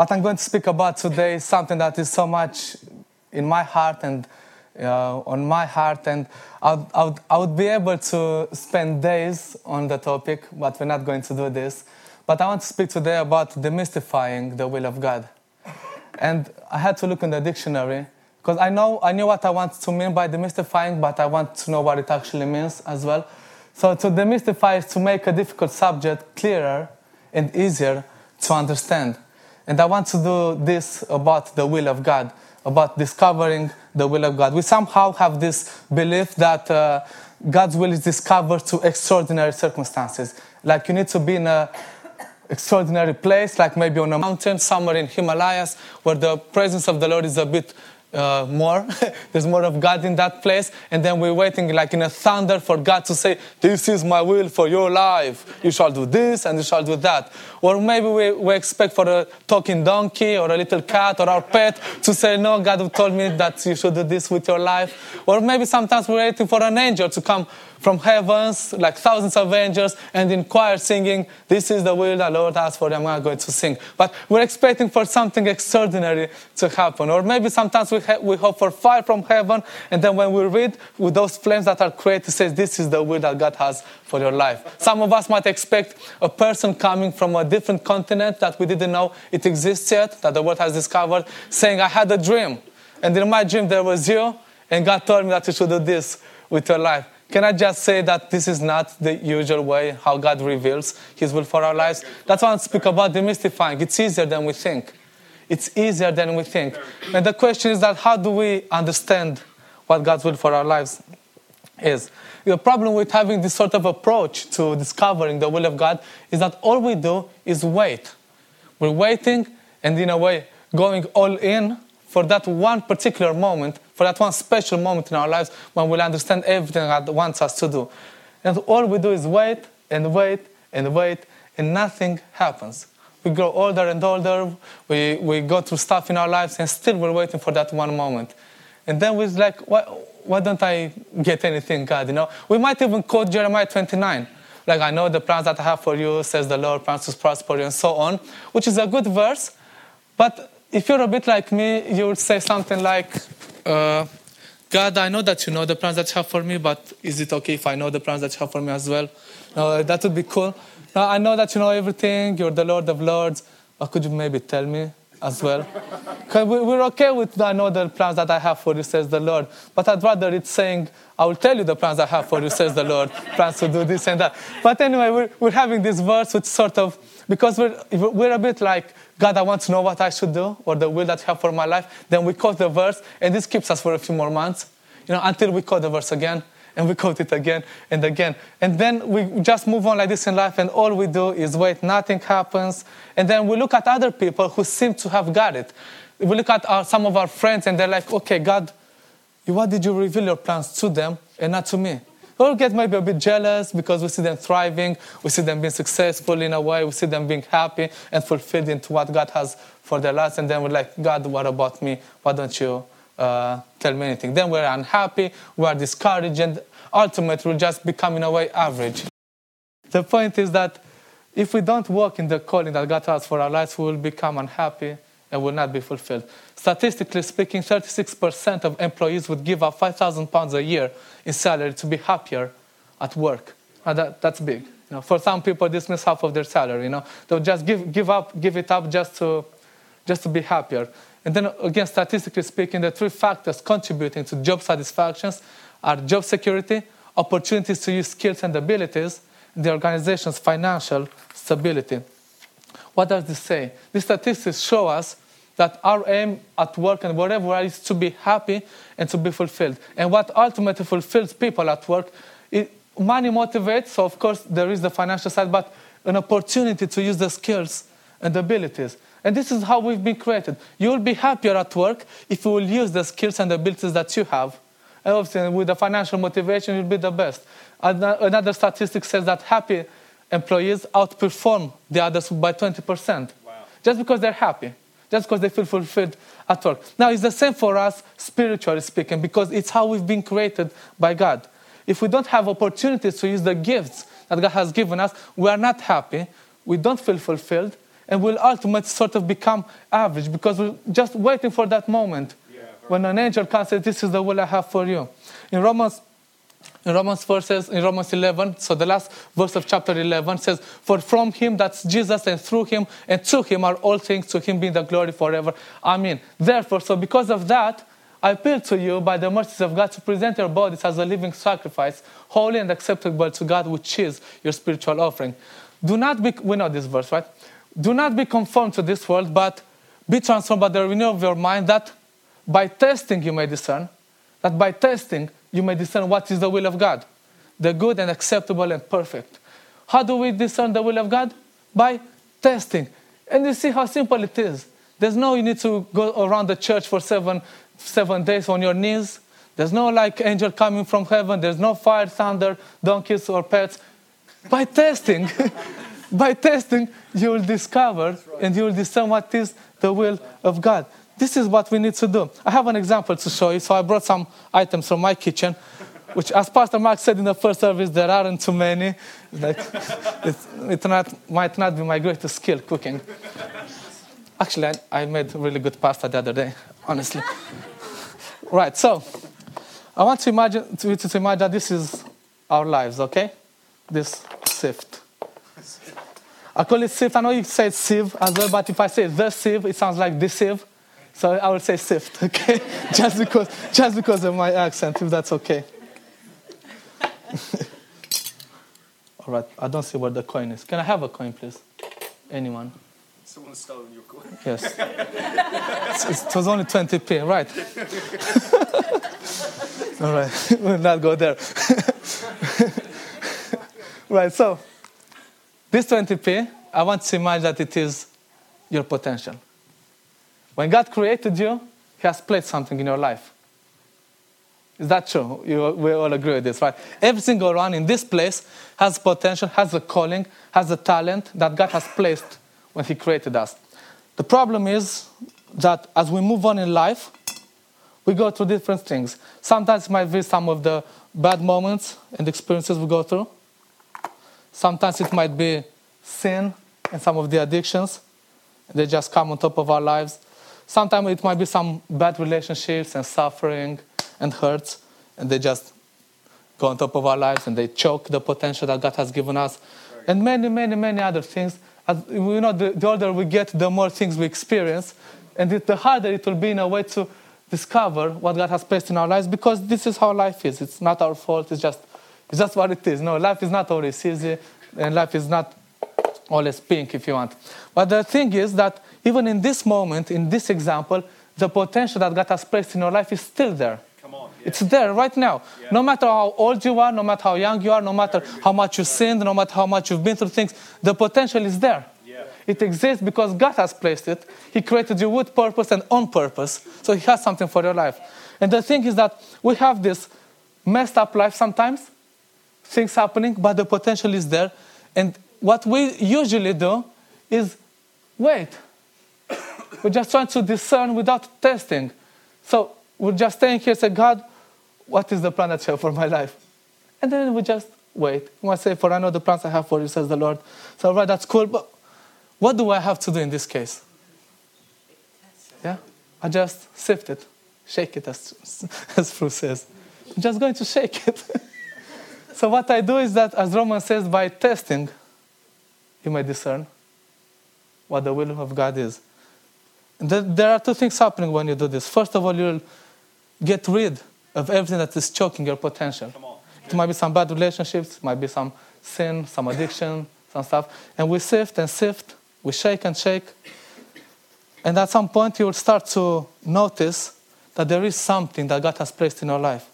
What I'm going to speak about today is something that is so much in my heart and uh, on my heart, and I would, I, would, I would be able to spend days on the topic, but we're not going to do this. But I want to speak today about demystifying the will of God. And I had to look in the dictionary because I know I knew what I want to mean by demystifying, but I want to know what it actually means as well. So to demystify is to make a difficult subject clearer and easier to understand. And I want to do this about the will of God, about discovering the will of God. We somehow have this belief that uh, God's will is discovered through extraordinary circumstances. Like you need to be in a extraordinary place, like maybe on a mountain somewhere in Himalayas, where the presence of the Lord is a bit uh, more. There's more of God in that place. And then we're waiting like in a thunder for God to say, This is my will for your life. You shall do this and you shall do that. Or maybe we, we expect for a talking donkey or a little cat or our pet to say, No, God told me that you should do this with your life. Or maybe sometimes we're waiting for an angel to come from heavens, like thousands of angels, and in choir singing, This is the will the Lord has for them, I'm going to sing. But we're expecting for something extraordinary to happen. Or maybe sometimes we, ha- we hope for fire from heaven, and then when we read with those flames that are created, it says, This is the will that God has for your life. Some of us might expect a person coming from a different continent that we didn't know it exists yet, that the world has discovered, saying, I had a dream. And in my dream, there was you, and God told me that you should do this with your life. Can I just say that this is not the usual way how God reveals His will for our lives? That's why I speak about demystifying. It's easier than we think. It's easier than we think. And the question is that how do we understand what God's will for our lives is? The problem with having this sort of approach to discovering the will of God is that all we do is wait. We're waiting and, in a way, going all in for that one particular moment, for that one special moment in our lives when we'll understand everything God wants us to do. And all we do is wait and wait and wait, and nothing happens. We grow older and older, we, we go through stuff in our lives, and still we're waiting for that one moment. And then we're like, why, why don't I get anything, God? You know, we might even quote Jeremiah 29. Like, I know the plans that I have for you, says the Lord, plans to prosper you, and so on, which is a good verse. But if you're a bit like me, you would say something like, uh, God, I know that you know the plans that you have for me, but is it okay if I know the plans that you have for me as well? Uh, that would be cool. Now, I know that you know everything, you're the Lord of Lords, but could you maybe tell me as well? Because we're okay with I know the plans that I have for you, says the Lord, but I'd rather it's saying, I will tell you the plans I have for you, says the Lord, plans to do this and that. But anyway, we're, we're having this verse which sort of, because we're, we're a bit like, God, I want to know what I should do or the will that you have for my life. Then we quote the verse, and this keeps us for a few more months, you know, until we quote the verse again, and we quote it again and again. And then we just move on like this in life, and all we do is wait, nothing happens. And then we look at other people who seem to have got it. We look at our, some of our friends, and they're like, okay, God, why did you reveal your plans to them and not to me? We'll get maybe a bit jealous because we see them thriving, we see them being successful in a way, we see them being happy and fulfilled into what God has for their lives, and then we're like, God, what about me? Why don't you uh, tell me anything? Then we're unhappy, we are discouraged, and ultimately we're just become in a way average. The point is that if we don't walk in the calling that God has for our lives, we will become unhappy and will not be fulfilled. Statistically speaking, 36% of employees would give up 5,000 pounds a year in salary to be happier at work. Now that, that's big. You know, for some people, this means half of their salary. You know, they'll just give, give up, give it up just to, just to be happier. And then again, statistically speaking, the three factors contributing to job satisfactions are job security, opportunities to use skills and abilities, and the organization's financial stability. What does this say? These statistics show us that our aim at work and wherever is to be happy and to be fulfilled. And what ultimately fulfills people at work, it, money motivates, so of course there is the financial side, but an opportunity to use the skills and abilities. And this is how we've been created. You will be happier at work if you will use the skills and abilities that you have. And obviously, with the financial motivation, you'll be the best. Another statistic says that happy employees outperform the others by 20%. Wow. Just because they're happy, just because they feel fulfilled at work. Now, it's the same for us, spiritually speaking, because it's how we've been created by God. If we don't have opportunities to use the gifts that God has given us, we are not happy, we don't feel fulfilled, and we'll ultimately sort of become average because we're just waiting for that moment yeah, when an angel comes and says, This is the will I have for you. In Romans in Romans verses in Romans 11, so the last verse of chapter 11 says, "For from Him, that's Jesus, and through Him and to Him are all things. To Him being the glory forever. Amen." Therefore, so because of that, I appeal to you by the mercies of God to present your bodies as a living sacrifice, holy and acceptable to God, which is your spiritual offering. Do not be, we know this verse, right? Do not be conformed to this world, but be transformed by the renewal of your mind, that by testing you may discern, that by testing you may discern what is the will of God, the good and acceptable and perfect. How do we discern the will of God? By testing. And you see how simple it is. There's no you need to go around the church for seven seven days on your knees. There's no like angel coming from heaven. There's no fire, thunder, donkeys, or pets. By testing, by testing, you will discover right. and you will discern what is the will of God. This is what we need to do. I have an example to show you. So I brought some items from my kitchen, which, as Pastor Mark said in the first service, there aren't too many. Like, it not, might not be my greatest skill cooking. Actually, I, I made really good pasta the other day, honestly. right, so I want to imagine to, to imagine that this is our lives, okay? This sift. I call it sieve. I know you say sieve as well, but if I say the sieve, it sounds like sieve. So I will say sift, okay? just because just because of my accent, if that's okay. All right, I don't see where the coin is. Can I have a coin, please? Anyone? Someone stolen your coin. Yes. it was only 20p, right? All right, we'll not go there. right, so this 20p, I want to imagine that it is your potential. When God created you, He has placed something in your life. Is that true? You, we all agree with this, right? Every single one in this place has potential, has a calling, has a talent that God has placed when He created us. The problem is that as we move on in life, we go through different things. Sometimes it might be some of the bad moments and experiences we go through. Sometimes it might be sin and some of the addictions. They just come on top of our lives. Sometimes it might be some bad relationships and suffering and hurts, and they just go on top of our lives and they choke the potential that God has given us. Right. And many, many, many other things. As, you know, the, the older we get, the more things we experience, and it, the harder it will be in a way to discover what God has placed in our lives because this is how life is. It's not our fault. It's just it's just what it is. No, life is not always easy, and life is not always pink, if you want. But the thing is that even in this moment, in this example, the potential that God has placed in your life is still there. Come on. Yeah. It's there right now. Yeah. No matter how old you are, no matter how young you are, no matter how much you sinned, no matter how much you've been through things, the potential is there. Yeah. It exists because God has placed it. He created you with purpose and on purpose. So He has something for your life. And the thing is that we have this messed up life sometimes things happening, but the potential is there. And what we usually do is wait. we're just trying to discern without testing. So we're just staying here say, God, what is the plan that you have for my life? And then we just wait. We say, For I know the plans I have for you, says the Lord. So, right, that's cool. But what do I have to do in this case? Yeah? I just sift it, shake it, as, as Fru says. I'm just going to shake it. So what I do is that, as Roman says, by testing, you may discern what the will of God is. And there are two things happening when you do this. First of all, you'll get rid of everything that is choking your potential. It might be some bad relationships, it might be some sin, some addiction, some stuff. And we sift and sift, we shake and shake. And at some point, you will start to notice that there is something that God has placed in your life.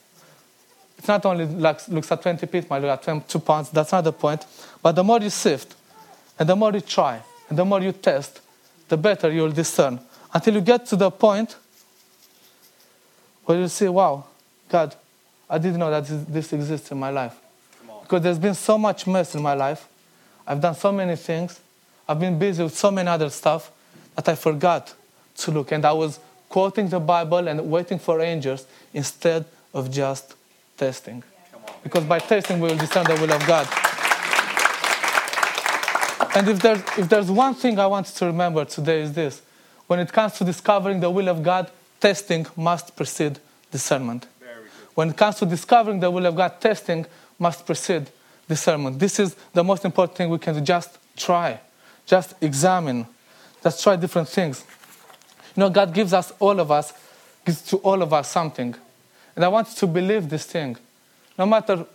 It's not only like looks at 20 feet, might look at 22 pounds. That's not the point. But the more you sift, and the more you try, and the more you test, the better you'll discern. Until you get to the point where you say, wow, God, I didn't know that this exists in my life. Because there's been so much mess in my life. I've done so many things. I've been busy with so many other stuff that I forgot to look. And I was quoting the Bible and waiting for angels instead of just testing. Because by testing, we will discern the will of God. And if there's, if there's one thing I want to remember today is this when it comes to discovering the will of God, testing must precede discernment. When it comes to discovering the will of God, testing must precede discernment. This is the most important thing we can do. Just try, just examine, just try different things. You know, God gives us, all of us, gives to all of us something. And I want you to believe this thing. No matter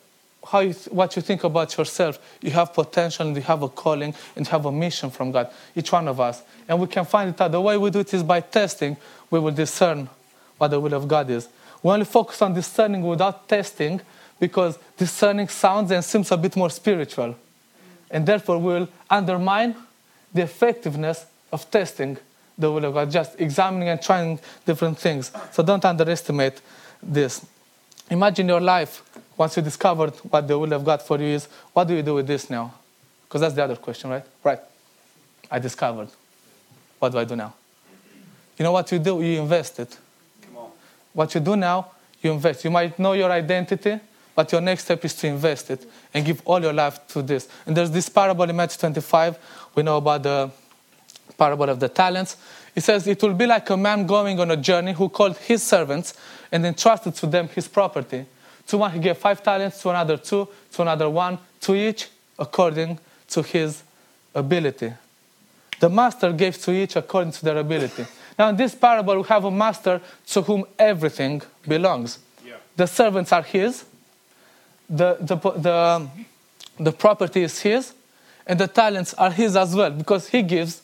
how you, what you think about yourself, you have potential and you have a calling and you have a mission from God, each one of us. And we can find it out. The way we do it is by testing, we will discern what the will of God is. We only focus on discerning without testing because discerning sounds and seems a bit more spiritual. And therefore, will undermine the effectiveness of testing the will of God, just examining and trying different things. So don't underestimate this. Imagine your life once you discovered what the will of God for you is. What do you do with this now? Because that's the other question, right? Right. I discovered. What do I do now? You know what you do? You invest it. What you do now, you invest. You might know your identity, but your next step is to invest it and give all your life to this. And there's this parable in Matthew 25. We know about the parable of the talents. It says, It will be like a man going on a journey who called his servants and entrusted to them his property. To one he gave five talents, to another two, to another one, to each according to his ability. The master gave to each according to their ability. Now, in this parable, we have a master to whom everything belongs. Yeah. The servants are his, the, the, the, the property is his, and the talents are his as well, because he gives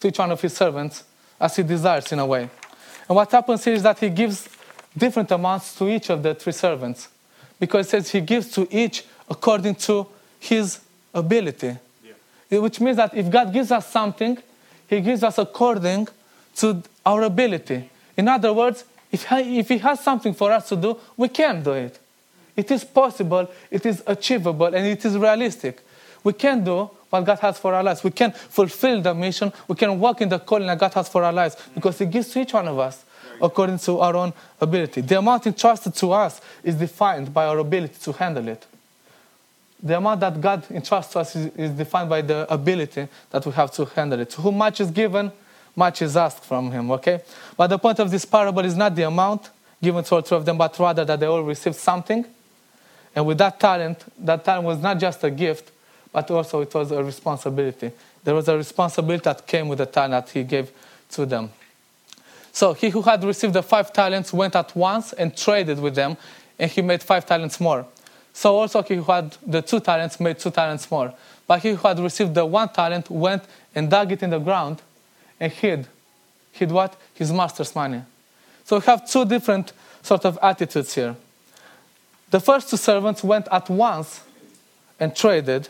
to each one of his servants as he desires in a way. And what happens here is that he gives different amounts to each of the three servants because it says he gives to each according to his ability. Yeah. Which means that if God gives us something, he gives us according to our ability. In other words, if he, if he has something for us to do, we can do it. It is possible, it is achievable, and it is realistic. We can do what God has for our lives. We can fulfill the mission. We can walk in the calling that God has for our lives because He gives to each one of us according to our own ability. The amount entrusted to us is defined by our ability to handle it. The amount that God entrusts to us is, is defined by the ability that we have to handle it. To whom much is given, much is asked from Him, okay? But the point of this parable is not the amount given to all three of them, but rather that they all received something. And with that talent, that talent was not just a gift, but also it was a responsibility. There was a responsibility that came with the talent that he gave to them. So he who had received the five talents went at once and traded with them, and he made five talents more. So also he who had the two talents made two talents more. But he who had received the one talent went and dug it in the ground and hid. Hid what? His master's money. So we have two different sort of attitudes here. The first two servants went at once and traded,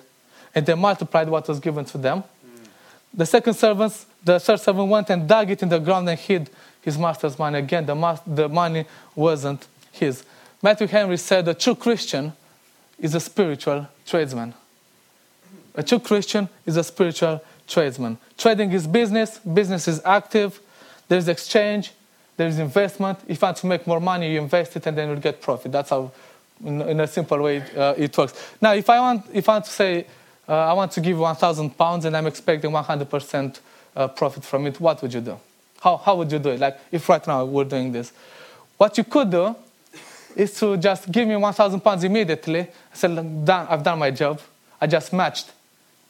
and they multiplied what was given to them. Mm. The second servant, the third servant went and dug it in the ground and hid his master's money. Again, the, master, the money wasn't his. Matthew Henry said a true Christian is a spiritual tradesman. A true Christian is a spiritual tradesman. Trading is business, business is active, there's exchange, there's investment. If you want to make more money, you invest it and then you'll get profit. That's how, in, in a simple way, uh, it works. Now, if I want, if I want to say, uh, I want to give 1,000 pounds and I'm expecting 100% uh, profit from it, what would you do? How, how would you do it? Like if right now we're doing this. What you could do is to just give me 1,000 pounds immediately. I said, done, I've done my job. I just matched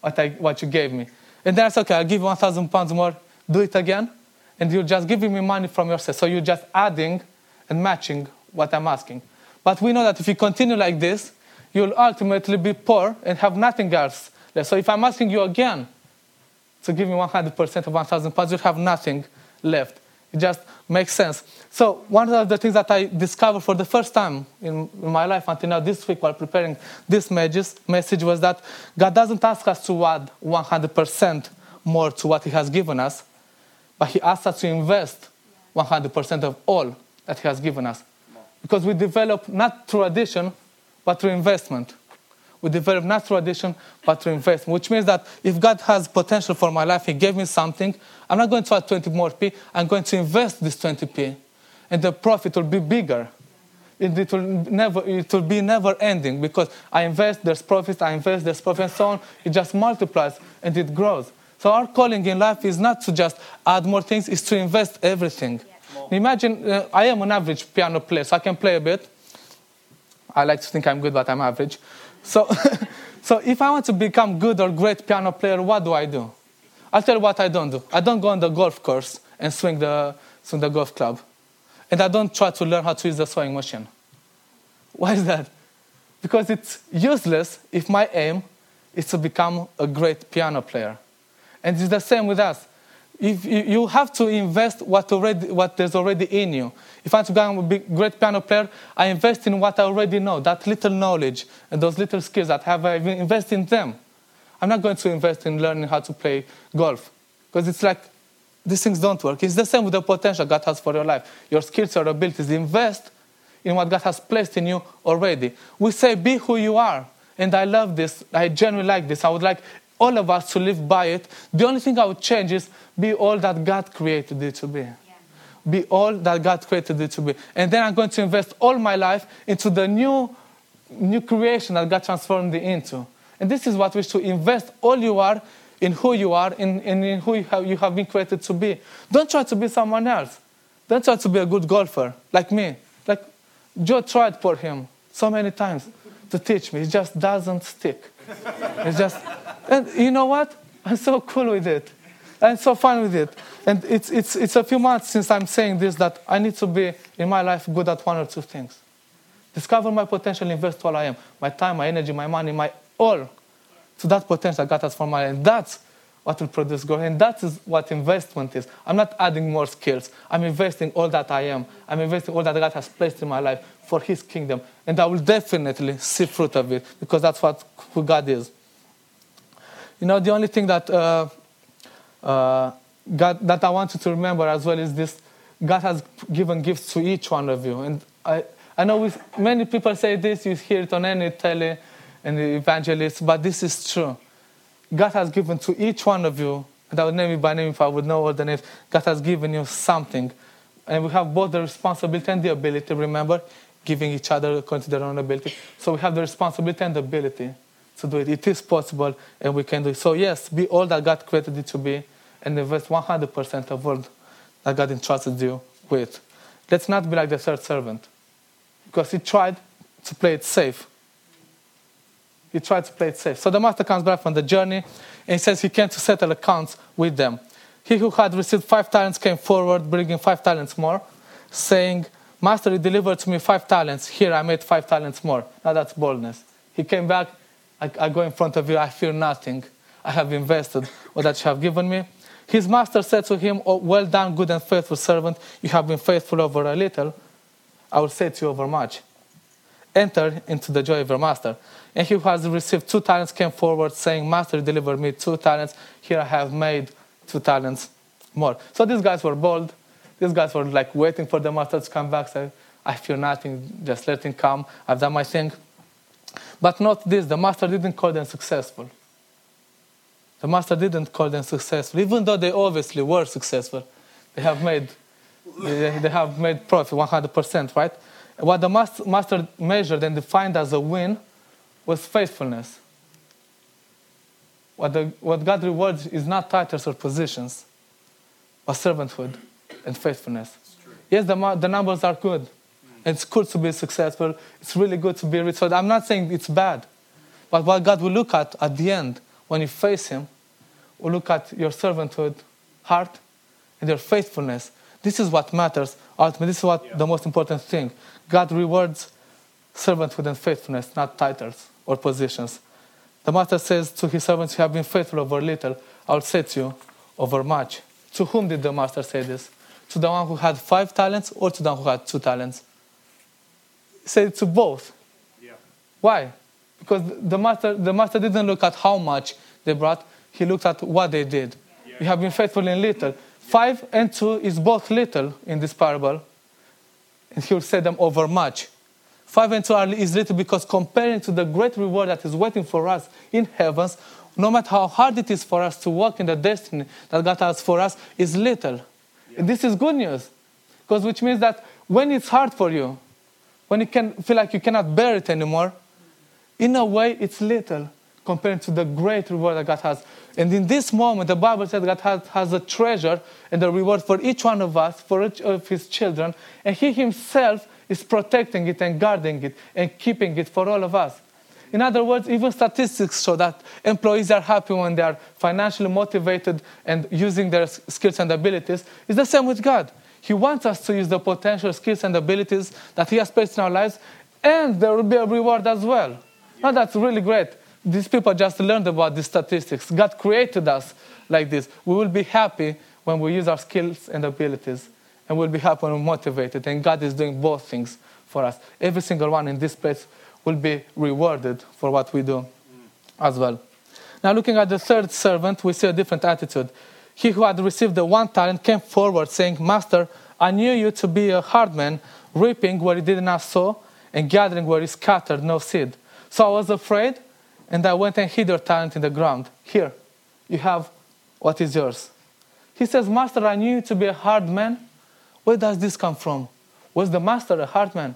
what, I, what you gave me. And then I said, okay, I'll give you 1,000 pounds more. Do it again. And you're just giving me money from yourself. So you're just adding and matching what I'm asking. But we know that if you continue like this, you'll ultimately be poor and have nothing else. So if I'm asking you again to give me 100% of 1,000 pounds, you'll have nothing left. It just makes sense. So one of the things that I discovered for the first time in, my life until now this week while preparing this message was that God doesn't ask us to add 100% more to what He has given us. but He asks us to invest 100% of all that He has given us. Because we develop not through addition, but through investment. We develop not through addition, but through investment, which means that if God has potential for my life, He gave me something, I'm not going to add 20 more P, I'm going to invest this 20p, and the profit will be bigger. It, it will never, it will be never ending because I invest, there's profit, I invest, there's profit, and so on. It just multiplies and it grows. So our calling in life is not to just add more things, it's to invest everything. Imagine uh, I am an average piano player, so I can play a bit. I like to think I'm good, but I'm average. So, so if I want to become good or great piano player, what do I do? I'll tell you what I don't do. I don't go on the golf course and swing the, swing the golf club. And I don't try to learn how to use the sewing machine. Why is that? Because it's useless if my aim is to become a great piano player. And it's the same with us. If you, have to invest what, already, what there's already in you. If I want to become a big, great piano player, I invest in what I already know, that little knowledge and those little skills that I have, I invest in them. I'm not going to invest in learning how to play golf because it's like these things don't work. It's the same with the potential God has for your life. Your skills, your abilities, invest in what God has placed in you already. We say, be who you are. And I love this. I genuinely like this. I would like all of us to live by it. The only thing I would change is be all that God created you to be. Yeah. Be all that God created you to be. And then I'm going to invest all my life into the new, new creation that God transformed me into. And this is what we should invest all you are in who you are and in, in, in, who you have, you have been created to be. Don't try to be someone else. Don't try to be a good golfer like me. Like Joe tried for him so many times to teach me. It just doesn't stick. It's just, and you know what? I'm so cool with it. I'm so fun with it. And it's, it's, it's a few months since I'm saying this that I need to be in my life good at one or two things. Discover my potential, invest all I am my time, my energy, my money, my all to that potential God has for my life. That's what will produce growth. And that is what investment is. I'm not adding more skills. I'm investing all that I am. I'm investing all that God has placed in my life for His kingdom. And I will definitely see fruit of it because that's what who God is. You know, the only thing that uh, uh, God, that I want you to remember as well is this God has given gifts to each one of you. And I, I know with many people say this, you hear it on any tele and evangelists, but this is true. God has given to each one of you, and I would name it by name if I would know all the names, God has given you something. And we have both the responsibility and the ability, remember, giving each other according their own ability. So we have the responsibility and the ability to do it. It is possible, and we can do it. So, yes, be all that God created you to be, and invest 100% of all that God entrusted you with. Let's not be like the third servant, because he tried to play it safe. He tried to play it safe. So the master comes back from the journey, and he says he came to settle accounts with them. He who had received five talents came forward, bringing five talents more, saying, Master, you delivered to me five talents. Here I made five talents more. Now that's boldness. He came back, I, I go in front of you, I fear nothing. I have invested all that you have given me. His master said to him, oh, Well done, good and faithful servant. You have been faithful over a little. I will set you over much. Enter into the joy of your master. And he who has received two talents came forward, saying, Master, deliver me two talents. Here I have made two talents more. So these guys were bold. These guys were like waiting for the master to come back. Say, I feel nothing, just let him come. I've done my thing. But not this, the master didn't call them successful. The master didn't call them successful, even though they obviously were successful. They have made, they, they have made profit 100%, right? What the master measured and defined as a win was faithfulness. What, the, what God rewards is not titles or positions, but servanthood and faithfulness. Yes, the, the numbers are good. Hmm. It's good to be successful. It's really good to be rich. So I'm not saying it's bad. But what God will look at at the end, when you face Him, will look at your servanthood, heart, and your faithfulness. This is what matters ultimately. This is what yeah. the most important thing. God rewards servanthood and faithfulness, not titles or positions. The master says to his servants, You have been faithful over little, I'll set you over much. To whom did the master say this? To the one who had five talents or to the one who had two talents? He said to both. Yeah. Why? Because the master, the master didn't look at how much they brought, he looked at what they did. Yeah. You have been faithful in little, Five and two is both little in this parable, and he will say them over much. Five and two are, is little because comparing to the great reward that is waiting for us in heavens, no matter how hard it is for us to walk in the destiny that God has for us, is little. And this is good news, because which means that when it's hard for you, when you can feel like you cannot bear it anymore, in a way it's little compared to the great reward that God has. And in this moment, the Bible says God has, has a treasure and a reward for each one of us, for each of His children, and He Himself is protecting it and guarding it and keeping it for all of us. In other words, even statistics show that employees are happy when they are financially motivated and using their skills and abilities. It's the same with God. He wants us to use the potential skills and abilities that He has placed in our lives, and there will be a reward as well. Now, that's really great. These people just learned about these statistics. God created us like this. We will be happy when we use our skills and abilities, and we'll be happy we're motivated. And God is doing both things for us. Every single one in this place will be rewarded for what we do as well. Now, looking at the third servant, we see a different attitude. He who had received the one talent came forward, saying, Master, I knew you to be a hard man, reaping where you did not sow, and gathering where you scattered no seed. So I was afraid, and I went and hid your talent in the ground. Here, you have what is yours. He says, Master, I knew you to be a hard man. Where does this come from? Was the master a hard man?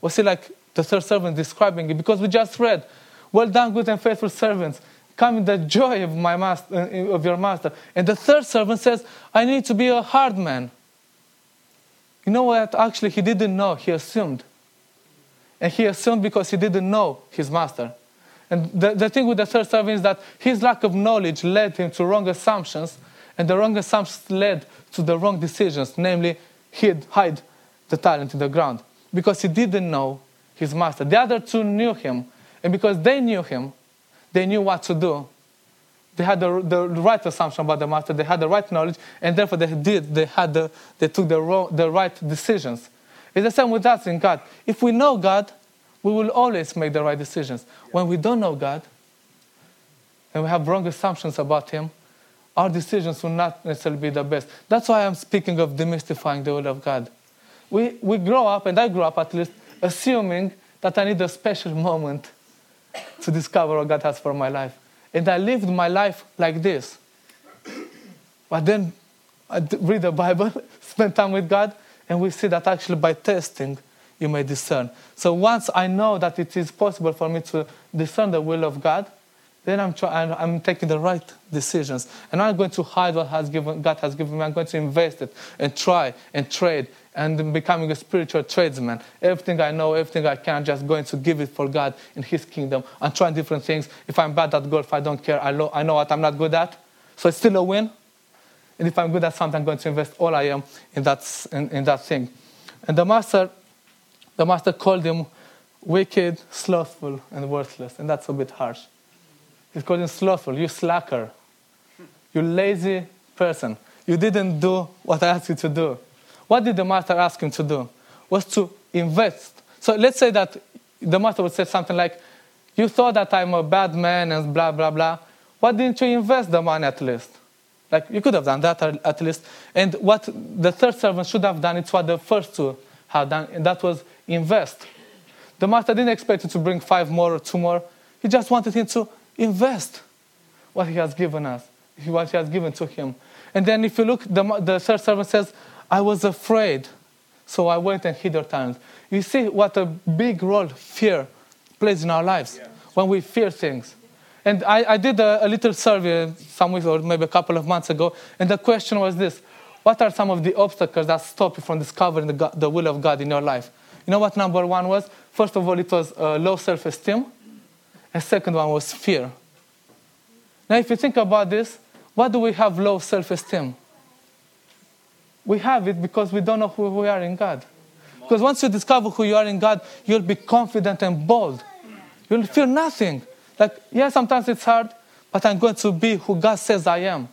Was he like the third servant describing it? Because we just read, Well done, good and faithful servants. Come in the joy of my master uh, of your master. And the third servant says, I need to be a hard man. You know what? Actually, he didn't know, he assumed. And he assumed because he didn't know his master. And the, the thing with the third servant is that his lack of knowledge led him to wrong assumptions, and the wrong assumptions led to the wrong decisions, namely, he'd hide the talent in the ground because he didn't know his master. The other two knew him, and because they knew him, they knew what to do. They had the, the right assumption about the master, they had the right knowledge, and therefore they did, they, had the, they took the, wrong, the right decisions. It's the same with us in God. If we know God, we will always make the right decisions. When we don't know God, and we have wrong assumptions about Him, our decisions will not necessarily be the best. That's why I'm speaking of demystifying the will of God. We, we grow up, and I grew up at least, assuming that I need a special moment to discover what God has for my life. And I lived my life like this. But then I read the Bible, spend time with God, and we see that actually by testing, you may discern. So once I know that it is possible for me to discern the will of God, then I'm, try- I'm taking the right decisions. And I'm going to hide what has given, God has given me. I'm going to invest it and try and trade and becoming a spiritual tradesman. Everything I know, everything I can, I'm just going to give it for God in His kingdom. I'm trying different things. If I'm bad at golf, I don't care. I, lo- I know what I'm not good at. So it's still a win. And if I'm good at something, I'm going to invest all I am in that, in, in that thing. And the master, the master called him wicked, slothful, and worthless. And that's a bit harsh. He called him slothful, you slacker, you lazy person. You didn't do what I asked you to do. What did the master ask him to do? Was to invest. So let's say that the master would say something like, You thought that I'm a bad man and blah, blah, blah. Why didn't you invest the money at least? Like, you could have done that at least. And what the third servant should have done, it's what the first two had done, and that was invest. The master didn't expect him to bring five more or two more. He just wanted him to invest what he has given us, what he has given to him. And then if you look, the, the third servant says, I was afraid, so I went and hid your talent. You see what a big role fear plays in our lives yeah. when we fear things. And I, I did a, a, little survey some weeks or maybe a couple of months ago, and the question was this What are some of the obstacles that stop you from discovering the, God, the will of God in your life? You know what number one was? First of all, it was uh, low self esteem, and second one was fear. Now, if you think about this, why do we have low self esteem? We have it because we don't know who we are in God. Because once you discover who you are in God, you'll be confident and bold. You'll feel nothing. Like, yeah, sometimes it's hard, but I'm going to be who God says I am.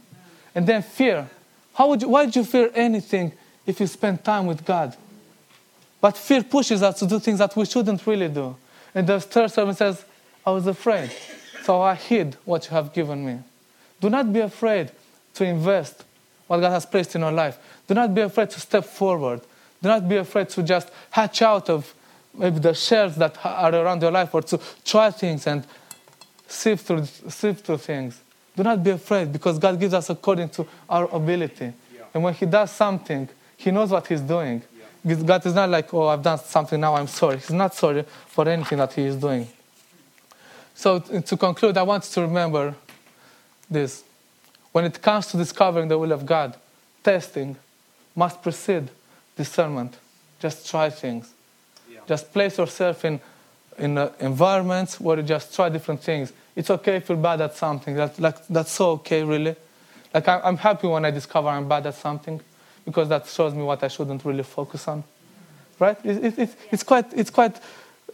And then fear. How would you, why would you fear anything if you spend time with God? But fear pushes us to do things that we shouldn't really do. And the third servant says, I was afraid, so I hid what you have given me. Do not be afraid to invest what God has placed in your life. Do not be afraid to step forward. Do not be afraid to just hatch out of maybe the shells that are around your life or to try things and sift through, sift through things. Do not be afraid because God gives us according to our ability. Yeah. And when He does something, He knows what He's doing. God is not like, oh, I've done something now, I'm sorry. He's not sorry for anything that He is doing. So, to conclude, I want you to remember this. When it comes to discovering the will of God, testing must precede discernment. Just try things. Yeah. Just place yourself in, in environments where you just try different things. It's okay if you're bad at something. That, like, that's so okay, really. Like, I'm happy when I discover I'm bad at something because that shows me what I shouldn't really focus on. Right? It, it, it, it's, quite, it's quite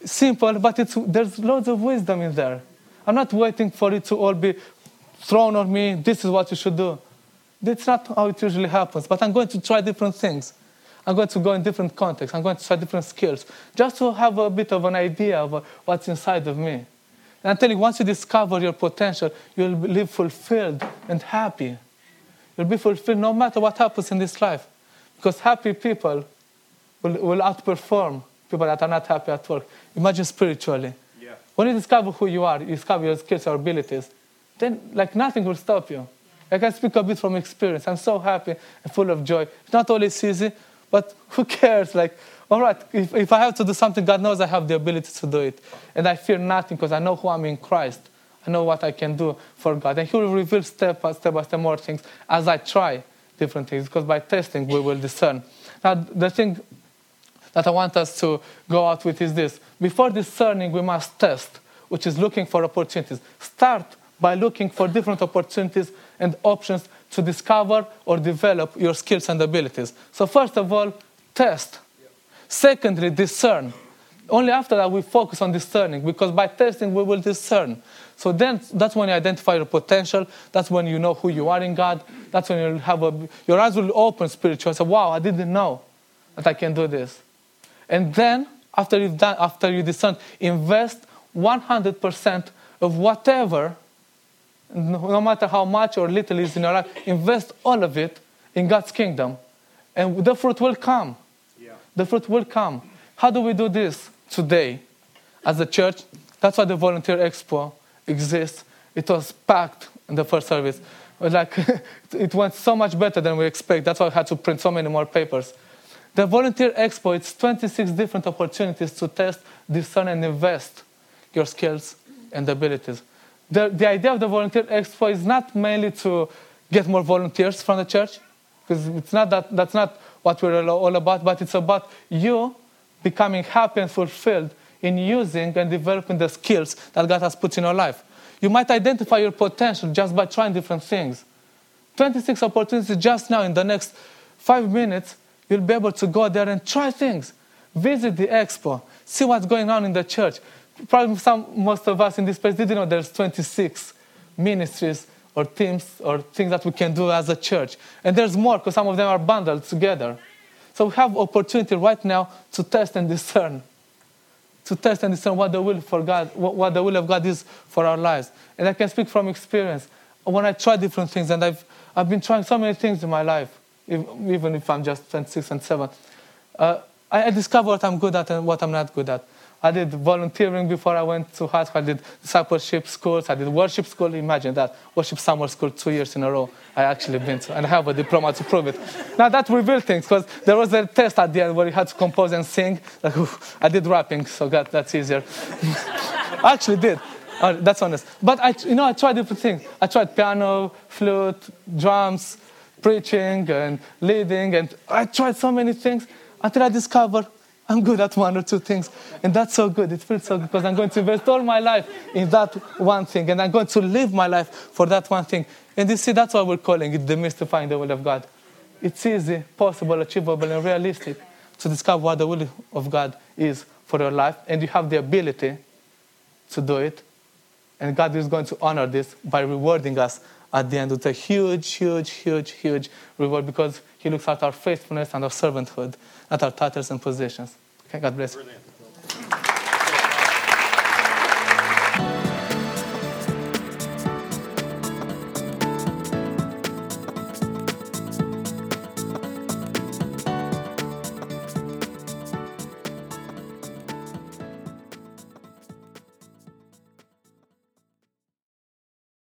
simple, but it's, there's loads of wisdom in there. I'm not waiting for it to all be thrown on me. This is what you should do. That's not how it usually happens. But I'm going to try different things. I'm going to go in different contexts. I'm going to try different skills just to have a bit of an idea of what's inside of me. And I'm telling you, once you discover your potential, you'll live fulfilled and happy. You'll be fulfilled no matter what happens in this life. Because happy people will, will outperform people that are not happy at work. Imagine spiritually. Yeah. When you discover who you are, you discover your skills, your abilities, then like nothing will stop you. I can speak a bit from experience. I'm so happy and full of joy. It's not always easy, but who cares? Like, all right, if, if I have to do something, God knows I have the ability to do it. And I fear nothing because I know who I'm in Christ. I know what I can do for God. And He will reveal step by step by step more things as I try different things because by testing we will discern. Now, the thing that I want us to go out with is this. Before discerning, we must test, which is looking for opportunities. Start by looking for different opportunities and options to discover or develop your skills and abilities. So, first of all, test. Secondly, discern. Only after that we focus on discerning because by testing we will discern. So then that's when you identify your potential. That's when you know who you are in God. That's when you'll have a, your eyes will open spiritually. And say, wow, I didn't know that I can do this. And then after you've done, after you discern, invest 100% of whatever, no no matter how much or little is in your life, invest all of it in God's kingdom. And the fruit will come Yeah. the fruit will come. How do we do this today as a church? That's why the Volunteer Expo exists. It was packed in the first service. Like it went so much better than we expect. That's why I had to print so many more papers. The Volunteer Expo, it's 26 different opportunities to test, discern, and invest your skills and abilities. The, the idea of the Volunteer Expo is not mainly to get more volunteers from the church, because it's not that, that's not what we're all all about, but it's about you becoming happy and fulfilled in using and developing the skills that God has put in your life. You might identify your potential just by trying different things. 26 opportunities just now in the next five minutes, you'll be able to go there and try things. Visit the expo, see what's going on in the church. Probably some, most of us in this place didn't know there's 26 ministries or teams or things that we can do as a church. And there's more because some of them are bundled together. So we have opportunity right now to test and discern. To test and discern what the will for God, what, the will of God is for our lives. And I can speak from experience. When I try different things, and I've, I've been trying so many things in my life, ev- even if I'm just 26 and 7, uh, I, I discover what I'm good at and what I'm not good at. I did volunteering before I went to high school. I did discipleship schools. I did worship school. Imagine that. Worship summer school two years in a row. I actually been to. And I have a diploma to prove it. Now that revealed things because there was a test at the end where you had to compose and sing. Like, I did rapping, so that, that's easier. I actually did. Uh, that's honest. But I, you know, I tried different things. I tried piano, flute, drums, preaching, and leading, and I tried so many things until I discovered I'm good at one or two things, and that's so good. It feels so good because I'm going to invest all my life in that one thing, and I'm going to live my life for that one thing. And you see, that's why we're calling it demystifying the will of God. It's easy, possible, achievable, and realistic to discover what the will of God is for your life, and you have the ability to do it. And God is going to honor this by rewarding us at the end with a huge, huge, huge, huge reward because He looks at our faithfulness and our servanthood, not our titles and positions. Okay, God bless. Brilliant.